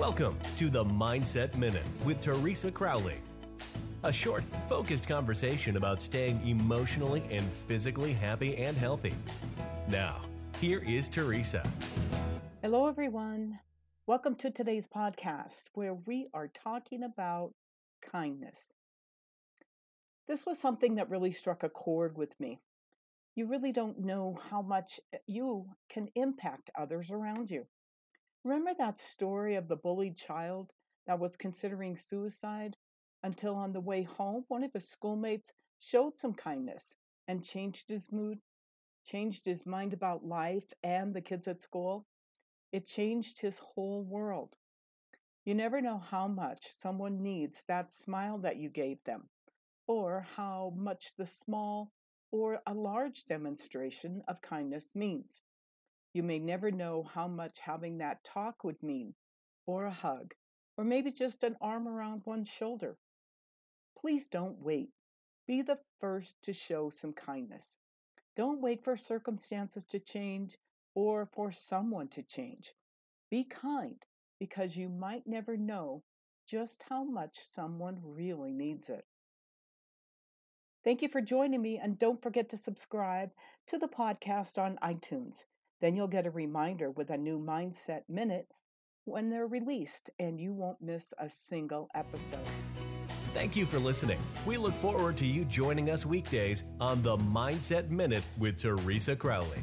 Welcome to the Mindset Minute with Teresa Crowley. A short, focused conversation about staying emotionally and physically happy and healthy. Now, here is Teresa. Hello, everyone. Welcome to today's podcast where we are talking about kindness. This was something that really struck a chord with me. You really don't know how much eh, you can impact others around you. Remember that story of the bullied child that was considering suicide until on the way home, one of his schoolmates showed some kindness and changed his mood, changed his mind about life and the kids at school? It changed his whole world. You never know how much someone needs that smile that you gave them, or how much the small or a large demonstration of kindness means. You may never know how much having that talk would mean, or a hug, or maybe just an arm around one's shoulder. Please don't wait. Be the first to show some kindness. Don't wait for circumstances to change or for someone to change. Be kind because you might never know just how much someone really needs it. Thank you for joining me, and don't forget to subscribe to the podcast on iTunes. Then you'll get a reminder with a new Mindset Minute when they're released, and you won't miss a single episode. Thank you for listening. We look forward to you joining us weekdays on the Mindset Minute with Teresa Crowley.